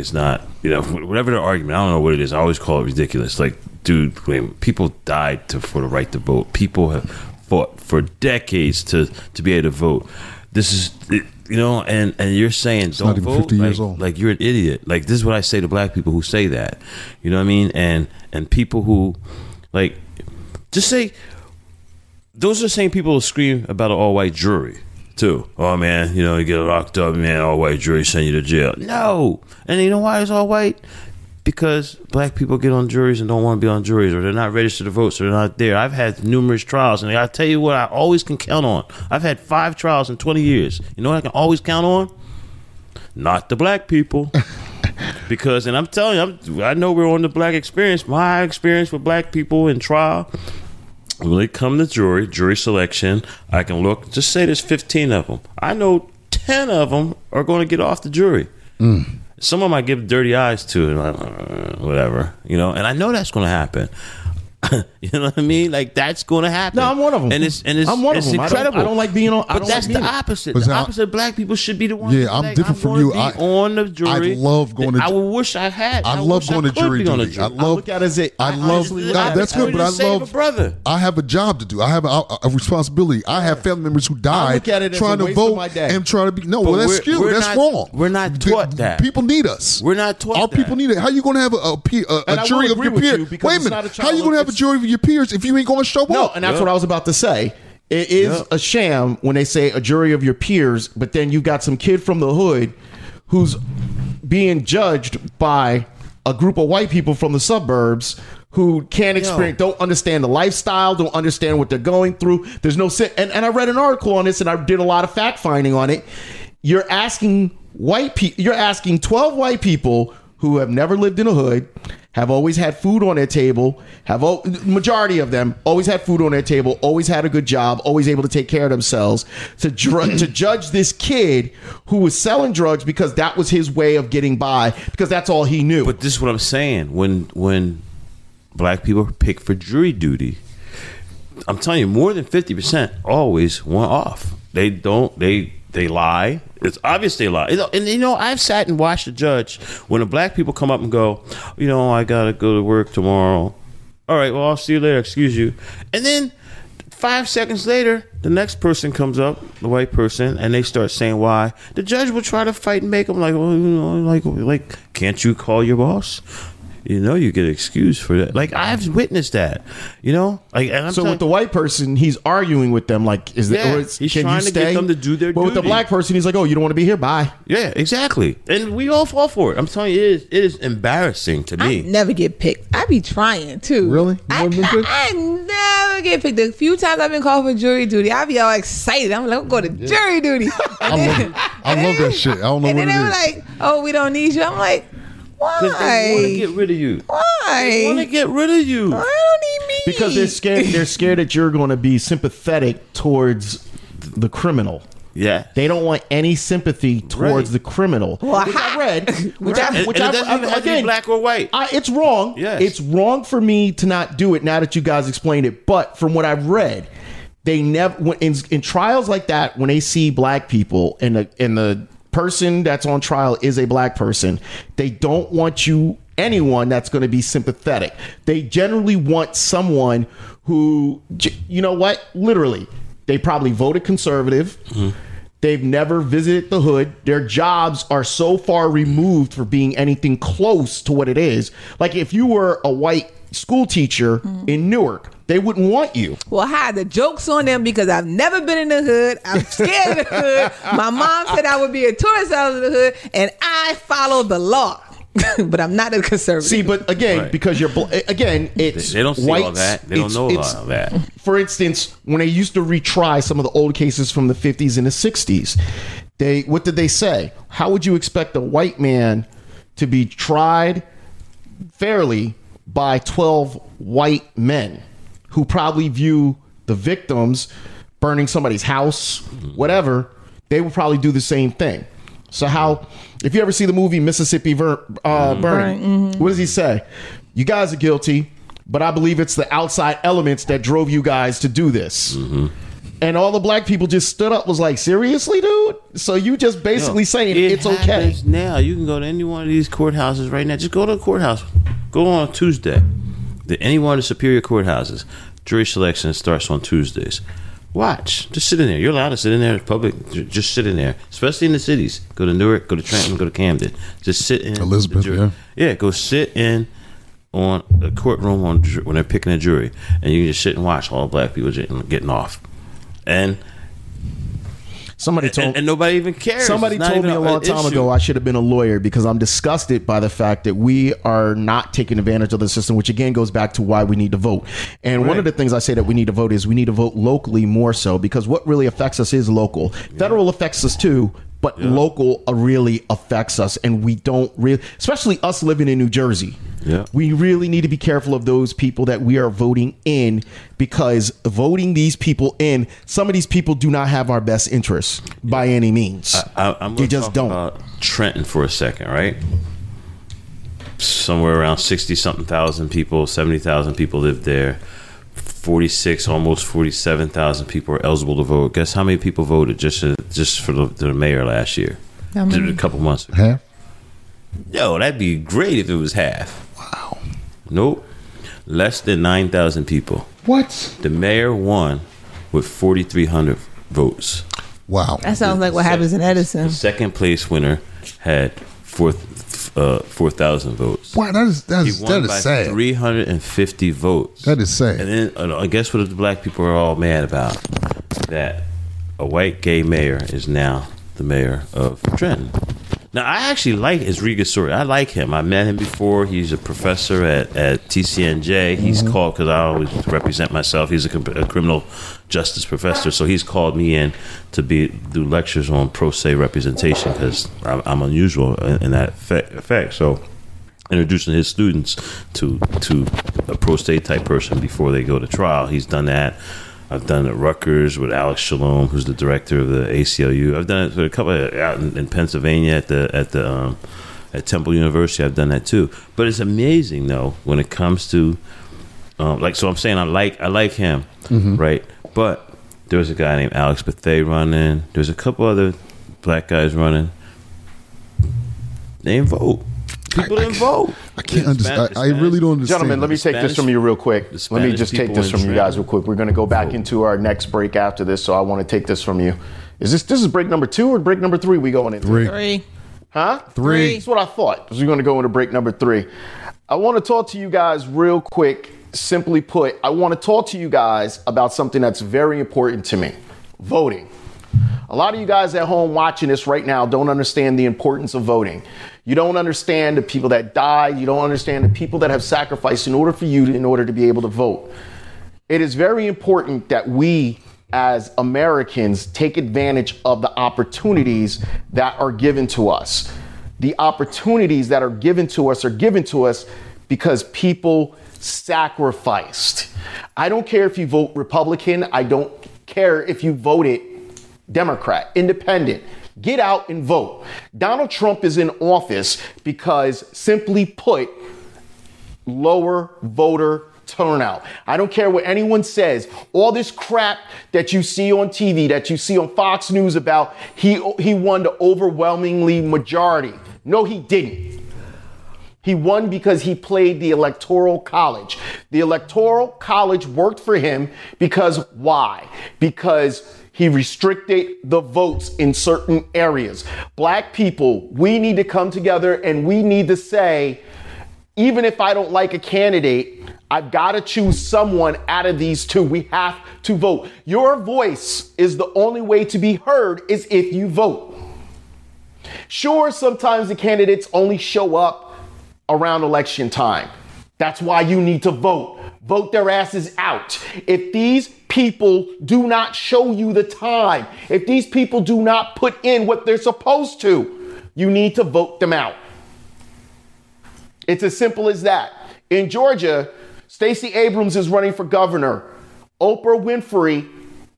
is not, you know, whatever the argument. I don't know what it is. I always call it ridiculous. Like, dude, when people died to, for the right to vote. People have fought for decades to to be able to vote. This is, you know, and and you're saying don't not even vote. 50 like, years old. like you're an idiot. Like this is what I say to black people who say that. You know what I mean? And and people who, like, just say those are the same people who scream about an all white jury too. Oh man, you know, you get locked up, man, all white jury send you to jail. No. And you know why it's all white? Because black people get on juries and don't want to be on juries or they're not registered to vote, so they're not there. I've had numerous trials and I tell you what I always can count on. I've had five trials in twenty years. You know what I can always count on? Not the black people. because and I'm telling you, I'm, I know we're on the black experience. My experience with black people in trial, when they come to jury, jury selection, I can look. Just say there's 15 of them. I know 10 of them are going to get off the jury. Some of them I give dirty eyes to, and like, uh, whatever, you know. And I know that's going to happen. you know what I mean? Like that's going to happen. No, I'm one of them. and it's and it's, I'm one of it's them. I don't- incredible. I don't like being on- I But don't that's like the being- opposite. But The now- opposite. Black people should be the ones. Yeah, I'm like, different from gonna you. be I- on the jury. I love going to- jury. I wish I had. I I love wish going to could jury be on a duty. I love. look at it as a- I I love. honestly- that- that's good, but I Opportunity save a love. brother. I have a job to do. I have a, a responsibility. I have family members who died look at it as trying to waste of vote my day. and trying to be. No, But well, that's we're- you. we're That's not- wrong. we're not The- taught that. People need us. We're not taught Our that. people need it. How are you going to have a, a, pe- a, And a I jury of agree your with you peers? because Wait a it's minute. not a How child you going to have a it's- jury of your peers if you ain't going to show No, up? and that's Yeah. what I was about to say. It is Yeah. a sham when they say a jury of your peers, but then you've got some kid from the hood who's being judged by a group of white people from the suburbs who can't experience, don't understand the lifestyle, don't understand what they're going through. There's no si- and and I read an article on this, and I did a lot of fact finding on it. You're asking white people, you're asking 12 white people who have never lived in a hood, have always had food on their table, have al- majority of them always had food on their table, always had a good job, always able to take care of themselves. To dr- to judge this kid who was selling drugs because that was his way of getting by because that's all he knew. But this is what I'm saying. When when black people pick for jury duty, I'm telling you, more than fifty percent always want off. They don't. They they lie. It's obvious they lie. You know, And you know, I've sat and watched a judge when the black people come up and go, you know, I gotta go to work tomorrow. All right, well, I'll see you later. Excuse you. And then five seconds later, the next person comes up, the white person, and they start saying why. The judge will try to fight and make them like, well, you know, like, like, can't you call your boss? You know, you get excused for that. Like I've witnessed that. You know, like, and I'm so telling- with the white person, he's arguing with them like, is Yeah, that? He's can trying you to get them to do their But with the black person, he's like, oh, you don't want to be here? Bye. yeah, exactly. And we all fall for it. I'm telling you, it is, it is embarrassing to I me. never get picked. I be trying too. Really? You I, never? I never get picked. The few times I've been called for jury duty, I be all excited. I'm like, I'm going to jury duty. I love, I love that shit. I don't know what it is. and what then it they were like, "Oh, we don't need you." I'm like, Because they want to get rid of you. Why? They want to get rid of you. I don't need me." Because they're scared. They're scared that you're going to be sympathetic towards the criminal. Yeah. They don't want any sympathy towards Right. the criminal. Well, which ha- I read. Which Right. I, And- which and I, it doesn't even I- have to again, black or white. I, it's wrong. Yes. It's wrong for me to not do it now that you guys explained it. But from what I've read, they never when, in, in trials like that when they see black people and the and the person that's on trial is a black person, they don't want you anyone that's going to be sympathetic. They generally want someone who you know what? Literally, they probably voted conservative. Mm-hmm. They've never visited the hood. Their jobs are so far removed for being anything close to what it is. Like if you were a white school teacher mm-hmm. in Newark, they wouldn't want you. Well, hi, the joke's on them because I've never been in the hood. I'm scared of the hood. My mom said I would be a tourist out of the hood, and I follow the law. but I'm not a conservative. See, but again, Right. because you're bl- again, it's They don't see all that. They don't it's- know it's- all that. For instance, when they used to retry some of the old cases from the 50s and the 60s, they what did they say? How would you expect a white man to be tried fairly by 12 white men who probably view the victims burning somebody's house, whatever, they will probably do the same thing. So how if you ever see the movie Mississippi Ver, uh, mm-hmm. Burning, mm-hmm. what does he say? You guys are guilty, but I believe it's the outside elements that drove you guys to do this. Mm-hmm. And all the black people just stood up, was like, seriously, dude? So you just basically Yo, saying it it's okay. Now you can go to any one of these courthouses right now. Just go to a courthouse. Go on Tuesday. The, any one of the superior courthouses. Jury selection starts on Tuesdays. Watch. Just sit in there. You're allowed to sit in there in public. Just sit in there, especially in the cities. Go to Newark. Go to Trenton. Go to Camden. Just sit in Elizabeth, jury. yeah. Go sit in on the courtroom on when they're picking a jury, and you can just sit and watch all the black people getting, getting off, and Somebody told and, and nobody even cares. Somebody told me a long time issue. ago I should have been a lawyer because I'm disgusted by the fact that we are not taking advantage of the system, which again goes back to why we need to vote. And one of the things I say that we need to vote is we need to vote locally more so because what really affects us is local. Federal affects us too, but local uh, really affects us, and we don't really, especially us living in New Jersey. Yeah. We really need to be careful of those people that we are voting in because voting these people in, some of these people do not have our best interests by any means. I, I'm They just talk don't. About Trenton for a second, right? Somewhere around sixty something thousand people, seventy thousand people live there. Forty six, almost forty seven thousand people are eligible to vote. Guess how many people voted just uh, just for the, the mayor last year? How many? A couple months ago. Half? Yo, that'd be great if it was half. Wow. Nope. Less than nine thousand people. What? The mayor won with forty three hundred votes. Wow. That sounds like what happens in Edison. The second place winner had four uh, four thousand votes. Wow, that is that He is won that is by sad. three hundred and fifty votes. That is sad. And then uh, I guess what the black people are all mad about that a white gay mayor is now the mayor of Trenton. Now I actually like his Riga story. I like him. I met him before. He's a professor at, at TCNJ. He's Mm-hmm. called because I always represent myself. He's a, a criminal justice professor, so he's called me in to be do lectures on pro se representation because I'm, I'm unusual in, in that effect, effect. So introducing his students to to a pro se type person before they go to trial. He's done that. I've done it at Rutgers with Alex Shalom, who's the director of the ACLU. I've done it for a couple of, out in, in Pennsylvania at the at the um, at Temple University. I've done that too. But it's amazing though when it comes to um, like so. I'm saying I like I like him, right? But there was a guy named Alex Bethea running. There's a couple other black guys running. They didn't vote. People I- didn't vote. I can't understand. I, I really don't understand. Gentlemen, let me take this from you real quick. Let me just take this from you guys real quick. We're going to go back into our next break after this, so I want to take this from you. Is this this is break number two or break number three? We going into Three. Three. huh? Three. That's what I thought. We're going to go into break number three. I want to talk to you guys real quick. Simply put, I want to talk to you guys about something that's very important to me: voting. A lot of you guys at home watching this right now don't understand the importance of voting. You don't understand the people that died. You don't understand the people that have sacrificed in order for you to, in order to be able to vote. It is very important that we as Americans take advantage of the opportunities that are given to us. The opportunities that are given to us are given to us because people sacrificed. I don't care if you vote Republican, I don't care if you voted Democrat, independent. Get out and vote. Donald Trump is in office because, simply put, lower voter turnout. I don't care what anyone says. All this crap that you see on TV, that you see on Fox News about he he won the overwhelmingly majority. No, he didn't. He won because he played the electoral college. The electoral college worked for him because why? Because he restricted the votes in certain areas. Black people, we need to come together and we need to say, even if I don't like a candidate, I've got to choose someone out of these two. We have to vote. Your voice is the only way to be heard is if you vote. Sure, sometimes the candidates only show up around election time. That's why you need to vote. Vote their asses out. If these people do not show you the time, if these people do not put in what they're supposed to, you need to vote them out. It's as simple as that. In Georgia, Stacey Abrams is running for governor. Oprah Winfrey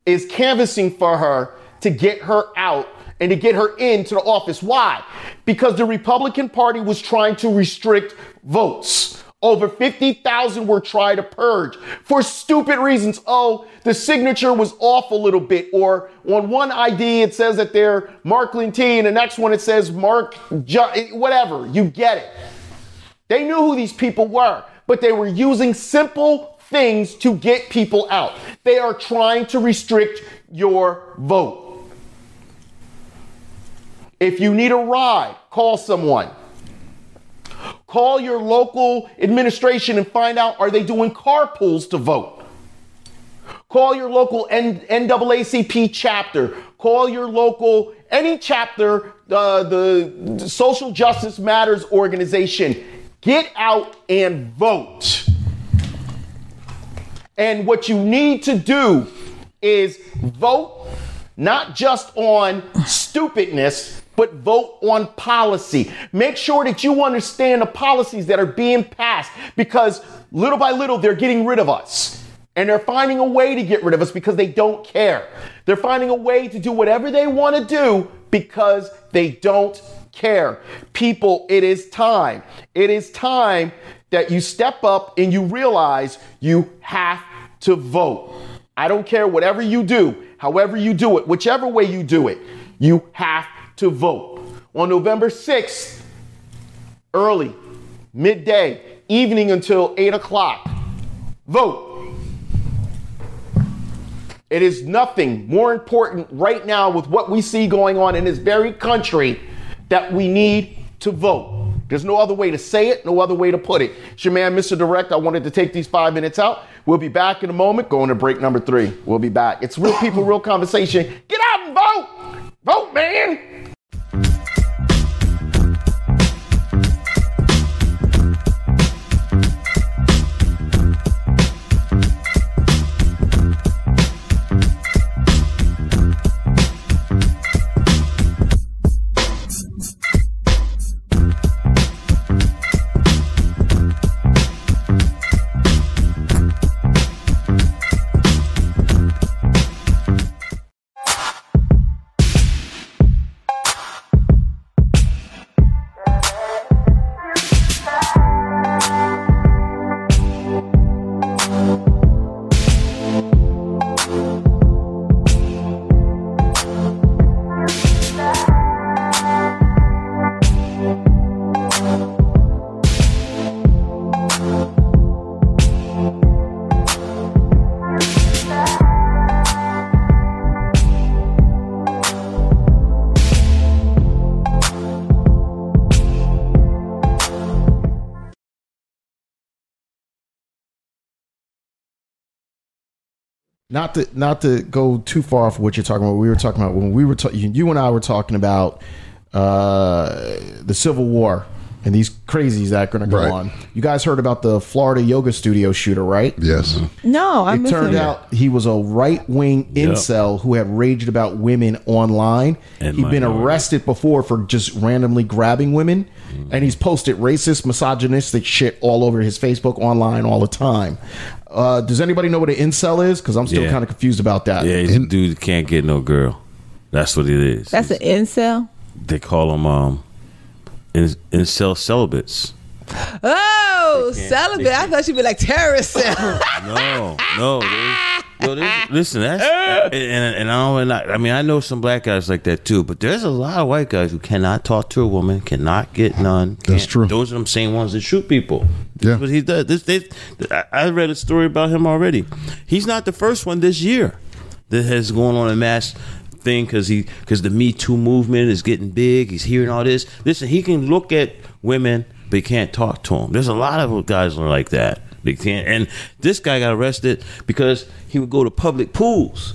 is canvassing for her to get her out and to get her into the office. Why? Because the Republican Party was trying to restrict votes. Over 50,000 were tried to purge for stupid reasons. Oh, the signature was off a little bit. Or on one ID, it says that they're Mark T, and the next one it says Mark, jo- whatever. You get it. They knew who these people were, but they were using simple things to get people out. They are trying to restrict your vote. If you need a ride, call someone. Call your local administration and find out are they doing carpools to vote? Call your local N- NAACP chapter. Call your local, any chapter, uh, the Social Justice Matters organization. Get out and vote. And what you need to do is vote not just on stupidness, but vote on policy. Make sure that you understand the policies that are being passed because little by little they're getting rid of us. And they're finding a way to get rid of us because they don't care. They're finding a way to do whatever they want to do because they don't care. People, it is time. It is time that you step up and you realize you have to vote. I don't care whatever you do, however you do it, whichever way you do it, you have to vote. On November 6th, early, midday, evening until 8 o'clock, vote. It is nothing more important right now with what we see going on in this very country that we need to vote. There's no other way to say it, no other way to put it. It's your man, Mr. Direct. I wanted to take these five minutes out. We'll be back in a moment, going to break number three. We'll be back. It's real people, real conversation. Get out and vote! Vote, man! Not to not to go too far off what you're talking about. We were talking about when we were talking. You and I were talking about uh, the Civil War and these crazies that are going to go Right. on. You guys heard about the Florida yoga studio shooter, right? Yes. No, I It missed turned him. out he was a right wing incel who had raged about women online. And He'd been minorities. arrested before for just randomly grabbing women. And he's posted racist, misogynistic shit all over his Facebook online all the time. Uh, does anybody know what an incel is? Because I'm still Yeah. kind of confused about that. Yeah, he's a dude that can't get no girl. That's what it is. That's an incel. they call them um, in, incel celibates. Oh, celibate. I thought you'd be like terrorist cell. No, no. there's- listen, that's and, and, and I don't. I, mean, I know some black guys like that too, but there's a lot of white guys who cannot talk to a woman, cannot get none. That's true. Those are them same ones that shoot people. Yeah. but he does. This, they, I- read a story about him already. He's not the first one this year that has gone on a mass thing because he because the Me Too movement is getting big. He's hearing all this. Listen, he can look at women, but he can't talk to them. There's a lot of guys like that. They can't. And this guy got arrested because he would go to public pools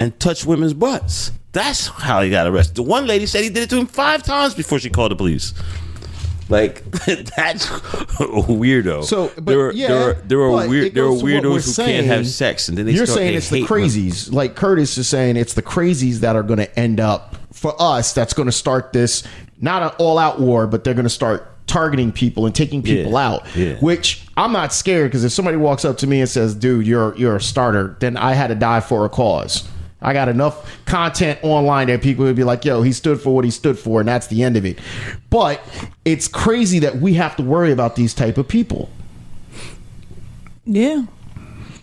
and touch women's butts. That's how he got arrested. The one lady said he did it to him five times before she called the police. Like that's a weirdo. So, but there are, yeah, there are, there are weird there are goes to what we're weirdos who can't have sex, and then they You're start, saying it's the hate women. crazies. Like Curtis is saying, it's the crazies that are going to end up for us. That's going to start this not an all-out war, but they're going to start targeting people and taking people Yeah, out. yeah. Which I'm not scared because if somebody walks up to me and says, "Dude, you're you're a starter," then I had to die for a cause. I got enough content online that people would be like, yo, he stood for what he stood for, and that's the end of it. But it's crazy that we have to worry about these type of people. Yeah.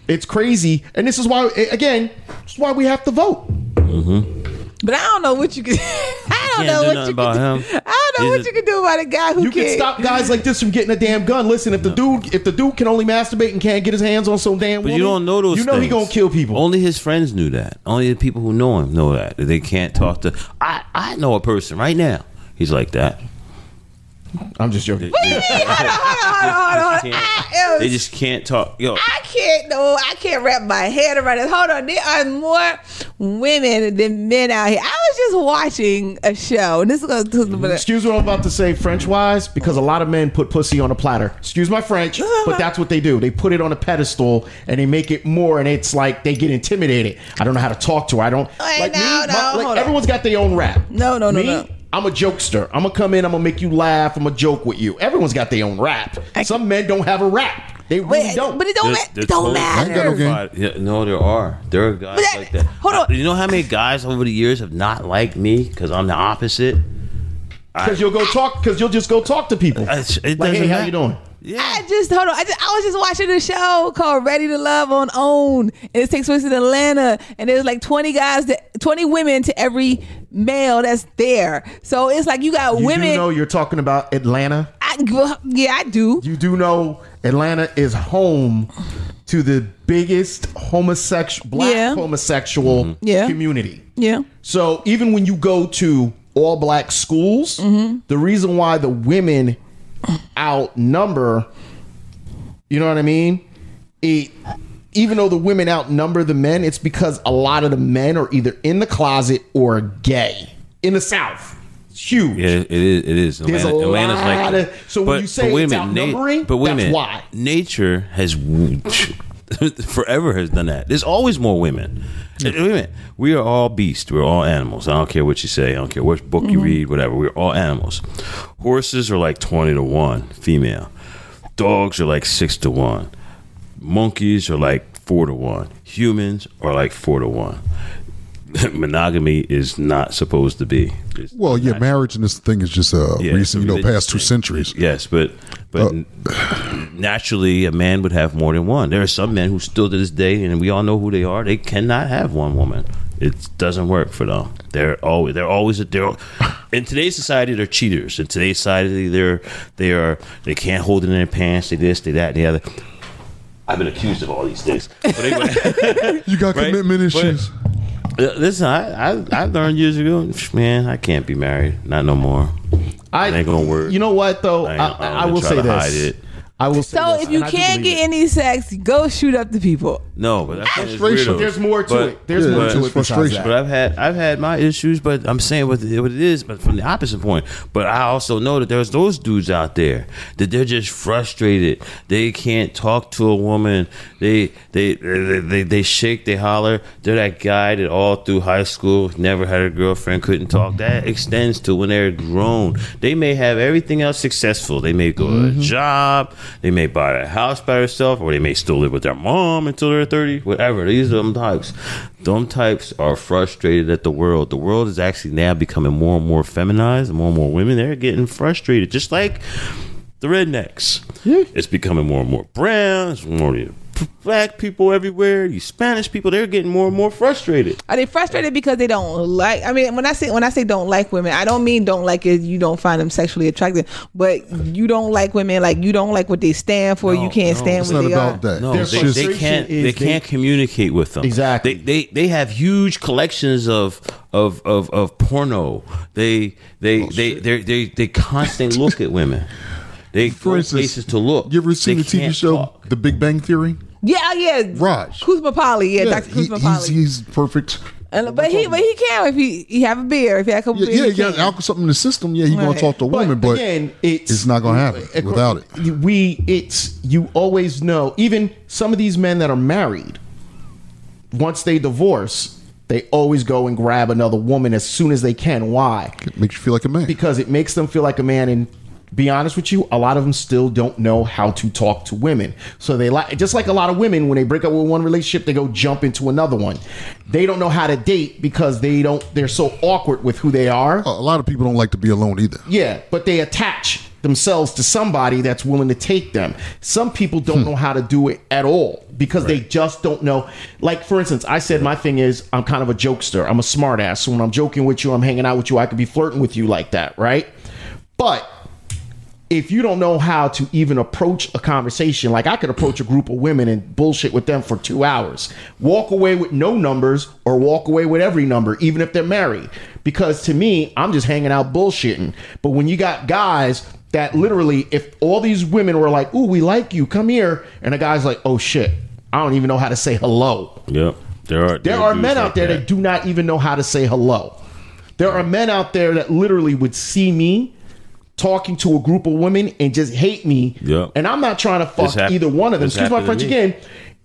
It's crazy, and this is why again, this is why we have to vote. Mm-hmm. But I don't know what you can. I don't Can't know do what nothing you about can. him. I don't know He's what a- you can do about a guy who You can can't. stop guys like this from getting a damn gun. Listen, if the dude, if the dude can only masturbate and can't get his hands on some damn, But woman, you don't know those. You know he things. gonna kill people. Only his friends knew that. Only the people who know him know that. That They can't talk to. I I know a person right now. He's like that. I'm just joking. hold on, hold on, hold on. They I, They just can't talk. Yo, I can't no, I can't wrap my head around it. Hold on, there are more women than men out here. I was just watching a show, and this is going to Excuse what I'm about to say, French wise, because a lot of men put pussy on a platter. Excuse my French, but that's what they do. They put it on a pedestal and they make it more, and it's like they get intimidated. I don't know how to talk to her. I don't Hey, like no, me. no, my- like hold on. everyone's got their own rap. No, no, no, me, no. I'm a jokester. I'm gonna come in. I'm gonna make you laugh. I'm gonna joke with you. Everyone's got their own rap. Some men don't have a rap. They really Wait, don't. but it don't, They're- ma- they're it don't totally matter. got no Yeah, no, there are. There are guys But that- like that. hold on. I- you know how many guys over the years have not liked me because I'm the opposite? Because you'll go talk. Because you'll just go talk to people. I- it like, doesn't hey, how matter. you doing? Yeah. I just hold on. I, just, I was just watching a show called Ready to Love on OWN, and it takes place in Atlanta. And there's like 20 guys, that, 20 women to every male that's there. So it's like you got You women. do know you're talking about Atlanta. I, yeah, I do. You do know Atlanta is home to the biggest homosexual black Yeah. homosexual mm-hmm. Yeah. community. Yeah. So even when you go to all black schools, mm-hmm. the reason why the women outnumber, you know what I mean? It, even though the women outnumber the men, it's because a lot of the men are either in the closet or gay in the South. It's huge. Yeah, it is. It is. There's a Atlanta's lot like. of- so when you say it's outnumbering, but wait a minute. why. Nature has forever has done that. There's always more women. Wait a minute. We are all beasts. We're all animals. I don't care what you say. I don't care which book you mm-hmm. read. Whatever. We're all animals. Horses are like twenty to one female. Dogs are like six to one. Monkeys are like four to one. Humans are like four to one. Monogamy is not supposed to be. It's Well, yeah, marriage and this thing is just uh, yeah, recent, you know, past two thing. centuries. Yes, but but naturally, a man would have more than one. There are some men who still to this day, and we all know who they are. They cannot have one woman. It doesn't work for them. They're always they're always they're in today's society they're cheaters. In today's society they're they are they can't hold it in their pants. They this, they that, they other. I've been accused of all these things. But anyway, You got Right? commitment issues. Uh, Uh, listen, I, I I learned years ago, man, I can't be married, not no more. I It ain't gonna work. You know what though? I I, I, I will say this. Hide it. I will say So this, if you and I do can't get it. any sex, go shoot up the people. No, but that's it's frustration. There's more to But- it. There's Yeah, more to it. frustration. that. But I've had I've had my issues, but I'm saying what, it- what it is, but from the opposite point. But I also know that there's those dudes out there that they're just frustrated. They can't talk to a woman. They they they they, they shake, they holler. They're that guy that all through high school never had a girlfriend, couldn't talk. That extends to when they're grown. They may have everything else successful. They may go to a mm-hmm. job. They may buy a house by themselves, or they may still live with their mom until they're 30. Whatever. These are them types. Them types are frustrated at the world. The world is actually now becoming more and more feminized. More and more women. They're getting frustrated, just like the rednecks. It's becoming more and more brown. It's more black people everywhere. You Spanish people. They're getting more and more frustrated. Are they frustrated because they don't like? I mean, when I say when I say don't like women, I don't mean don't like it. You don't find them sexually attractive, but you don't like women. Like you don't like what they stand for. you can't no, stand It's what not they about are. that. No, they, they can't. is They they- can't communicate with them. Exactly. They, they they have huge collections of of of, of porno. They they oh, they they they they constantly look at women. They For go instance, places to look. You ever seen They the TV show talk. The Big Bang Theory? Yeah, yeah. Raj. Koothrappali. Yeah, Yeah, Dr. he- Kuzma he's, Polly. he's perfect. And- but he but he can if he he have a beer if he had a couple Yeah, beers. yeah, he he got can. alcohol something in the system. Yeah, he gonna talk to a woman, but again, it's, it's not gonna happen acro- without it. We, it's you always know. Even some of these men that are married, once they divorce, they always go and grab another woman as soon as they can. Why? it makes you feel like a man. Because it makes them feel like a man. And be honest with you, a lot of them still don't know how to talk to women. So they like just like a lot of women when they break up with one relationship, they go jump into another one. They don't know how to date because they don't. They're so awkward with who they are. Oh, a lot of people don't like to be alone either. Yeah, but they attach themselves to somebody that's willing to take them. Some people don't hmm. know how to do it at all because they just don't know. Like for instance, I said my thing is I'm kind of a jokester. I'm a smartass. So when I'm joking with you, I'm hanging out with you, I could be flirting with you like that, right? But if you don't know how to even approach a conversation, like I could approach a group of women and bullshit with them for two hours, walk away with no numbers or walk away with every number, even if they're married. Because to me, I'm just hanging out bullshitting. But when you got guys that literally, if all these women were like, ooh, we like you, come here, and a guy's like, oh shit, I don't even know how to say hello. Yep. There are There are men out there that do not even know how to say hello. There are men out there that literally would see me talking to a group of women and just hate me. Yeah. And I'm not trying to fuck hap- either one of them. Excuse my French again.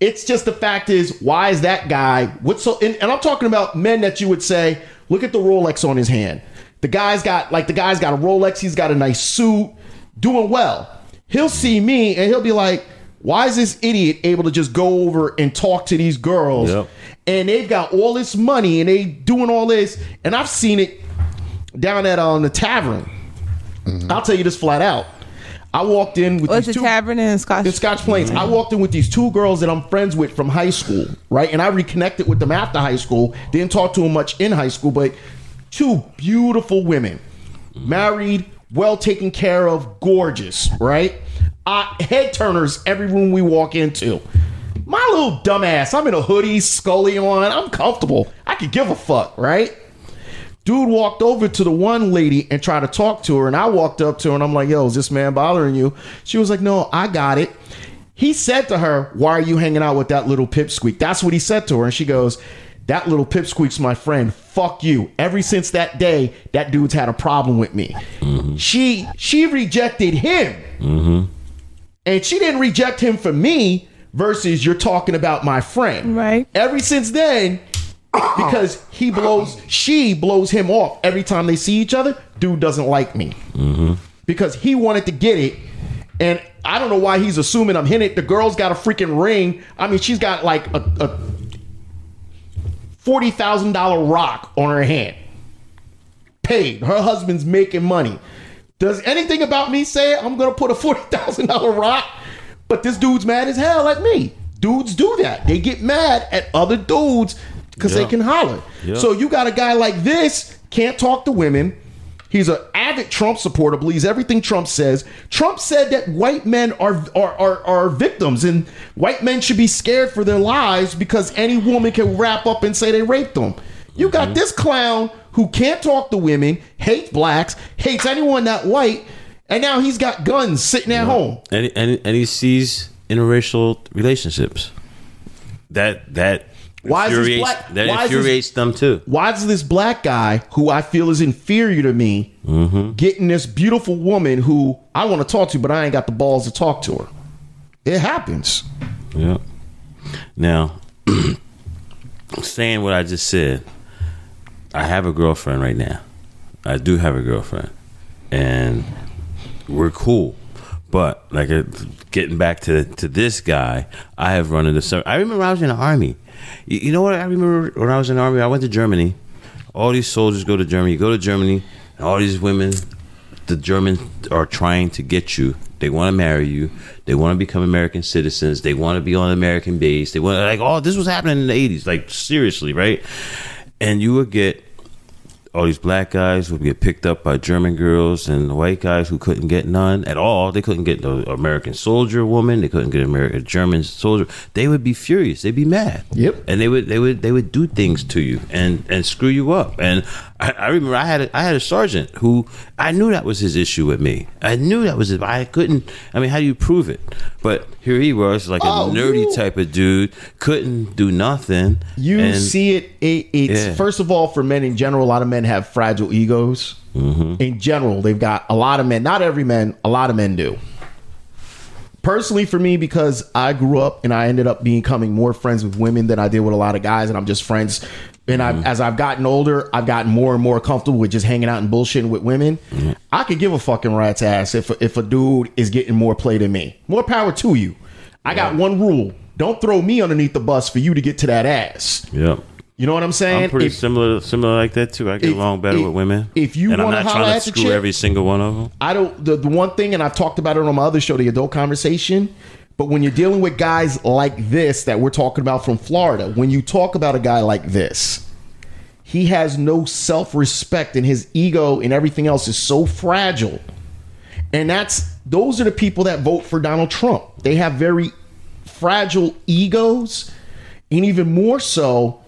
It's just the fact is, why is that guy? What's so? And, and I'm talking about men that you would say, look at the Rolex on his hand. The guy's got like the guy's got a Rolex. He's got a nice suit, doing well. He'll see me and he'll be like, why is this idiot able to just go over and talk to these girls? Yep. And they've got all this money and they doing all this. And I've seen it down at um, the tavern. I'll tell you this flat out. I walked in with What's these the two tavern in Scotch? in Scotch Plains. I walked in with these two girls that I'm friends with from high school, right? And I reconnected with them after high school. Didn't talk to them much in high school, but two beautiful women, married, well taken care of, gorgeous, right? Uh, head turners every room we walk into. My little dumbass, I'm in a hoodie, scully on, I'm comfortable. I could give a fuck, right? Dude walked over to the one lady and tried to talk to her, and I walked up to her and I'm like, "Yo, is this man bothering you?" She was like, "No, I got it." He said to her, "Why are you hanging out with that little pipsqueak?" That's what he said to her, and she goes, "That little pipsqueak's my friend. Fuck you." Ever since that day, that dude's had a problem with me. Mm-hmm. She she rejected him, mm-hmm. and she didn't reject him for me. Versus you're talking about my friend, Right. Ever since then, because he blows she blows him off. Every time they see each other dude doesn't like me. Mm-hmm. Because he wanted to get it and i don't know why he's assuming i'm hitting it. The girl's got a freaking ring. I mean she's got like a, a $40000 rock on her hand. Paid. Her husband's making money. Does anything about me say i'm gonna put a $40000 rock? But this dude's mad as hell at me. Dudes do that. They get mad at other dudes because Yeah. they can holler. Yeah. so you got a guy like this can't talk to women. He's an avid trump supporter believes everything trump says. Trump said that white men are are, are, are victims and white men should be scared for their lives because any woman can wrap up and say they raped them. You got mm-hmm. this clown who can't talk to women hates blacks hates anyone not white and now he's got guns sitting at home. And and and he sees interracial relationships. That that Why is this infuriates black- that why is this- infuriates them too. why does this black guy who I feel is inferior to me getting this beautiful woman who I want to talk to, but I ain't got the balls to talk to her? It happens. Yeah. Now, saying what I just said, I have a girlfriend right now. I do have a girlfriend, and we're cool. But like uh, getting back to to this guy, I have run into some. I remember I was in the army. You, know what? I remember when I was in the army. I went to Germany. All these soldiers go to Germany. You go to Germany, and all these women the Germans are trying to get you. They want to marry you. They want to become American citizens. They want to be on American base. They want like, oh, this was happening in the eighties. Like seriously, right? And you would get all these black guys would get picked up by German girls and white guys who couldn't get none at all. They couldn't get the American soldier woman. They couldn't get American German soldier. They would be furious. They'd be mad. Yep. And they would they would they would do things to you and and screw you up. And I, I remember I had a, I had a sergeant who I knew that was his issue with me. I knew that was it. I couldn't. I mean, how do you prove it? But here he was, like a Oh, nerdy you- type of dude, couldn't do nothing. You And- see it, it it's Yeah. first of all for men in general, a lot of men have fragile egos. Mm-hmm. In general, they've got a lot of men, not every man, a lot of men do. Personally, for me, because I grew up and I ended up becoming more friends with women than I did with a lot of guys, and I'm just friends. And I, mm-hmm. as I've gotten older, I've gotten more and more comfortable with just hanging out and bullshitting with women. Mm-hmm. I could give a fucking rat's ass if if a dude is getting more play than me. More power to you. I got one rule: don't throw me underneath the bus for you to get to that ass. Yep. You know what I'm saying? I'm pretty If- similar, similar like that too. I get if- along better if- with women. if you and I'm not trying to screw chick- every single one of them. I don't. The, the one thing, and I've talked about it on my other show, the adult conversation. But when you're dealing with guys like this that we're talking about from Florida, when you talk about a guy like this, he has no self respect, and his ego and everything else is so fragile. And that's those are the people that vote for Donald Trump. They have very fragile egos, and even more so,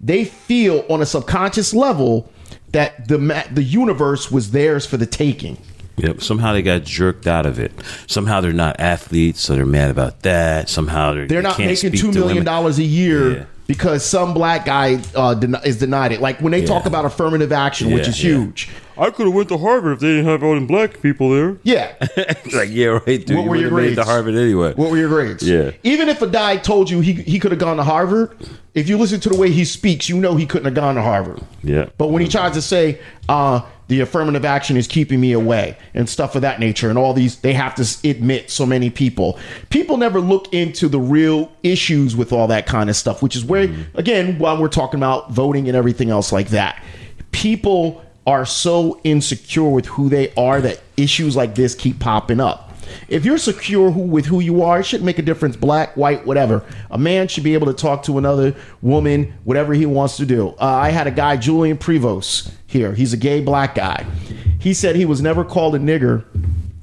they feel on a subconscious level that the ma- the universe was theirs for the taking. Yep. Somehow they got jerked out of it. Somehow they're not athletes, so they're mad about that. Somehow they're, They're they not can't making speak two to million women. dollars a year Yeah. because some black guy uh, den- is denied it. Like when they talk about affirmative action, which is yeah. huge. I could have went to Harvard if they didn't have all them black people there. Yeah. like, yeah, right, dude. What you were your grades? made to? Harvard anyway. What were your grades? Yeah. Even if a guy told you he he could have gone to Harvard, if you listen to the way he speaks, you know he couldn't have gone to Harvard. Yeah. But when he tries to say uh, the affirmative action is keeping me away and stuff of that nature, and all these, they have to admit so many people. People never look into the real issues with all that kind of stuff, which is where, again, while we're talking about voting and everything else like that, people are so insecure with who they are that issues like this keep popping up. If you're secure who, with who you are, it shouldn't make a difference, black, white, whatever. A man should be able to talk to another woman, whatever he wants to do. Uh, I had a guy, Julian Prevost, here. He's a gay black guy. He said he was never called a nigger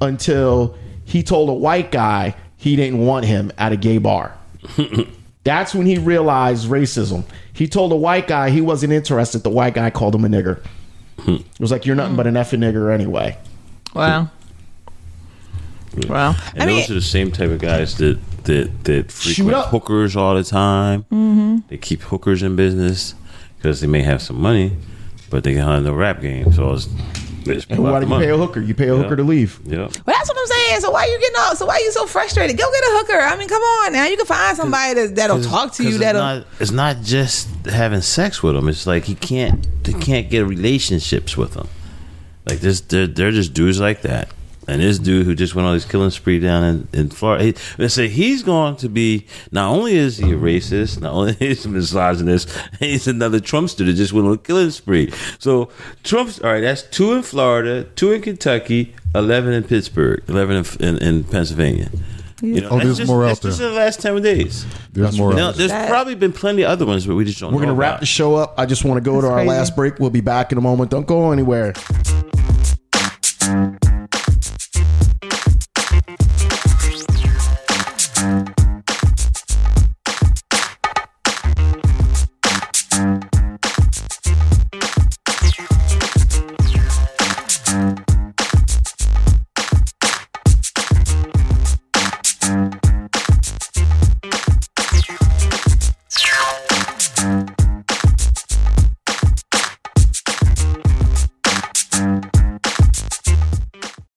until he told a white guy he didn't want him at a gay bar. That's when he realized racism. He told a white guy he wasn't interested. The white guy called him a nigger. It was like, you're nothing but an effing nigger anyway. Wow. Wow. And I mean, those are the same type of guys that that that frequent up. hookers all the time. Mm-hmm. They keep hookers in business because they may have some money, but they got in the rap game. So it's, they just And why do the you pay a hooker? You pay a Yeah. hooker to leave. Yeah. Well, that's what I'm saying. So why you getting all? So why you so frustrated? Go get a hooker. I mean, come on now. You can find somebody that, that'll talk to you. It's That'll. not, it's not just having sex with them. It's like he can't. They can't get relationships with them. Like this, they're, they're just dudes like that. And this dude who just went on this killing spree down in, in Florida, he, they say he's going to be. Not only is he a racist, not only is he a misogynist, he's another Trumpster that just went on a killing spree. So Trump's all right. That's two in Florida, two in Kentucky, eleven in Pittsburgh, eleven in, in, in Pennsylvania. You know, Oh, there's just, more out that's just there. the last ten days. There's more. Now, out there's That- probably been plenty of other ones, but we just don't. We're know going to wrap about. the show up. I just want to go to our crazy. last break. We'll be back in a moment. Don't go anywhere.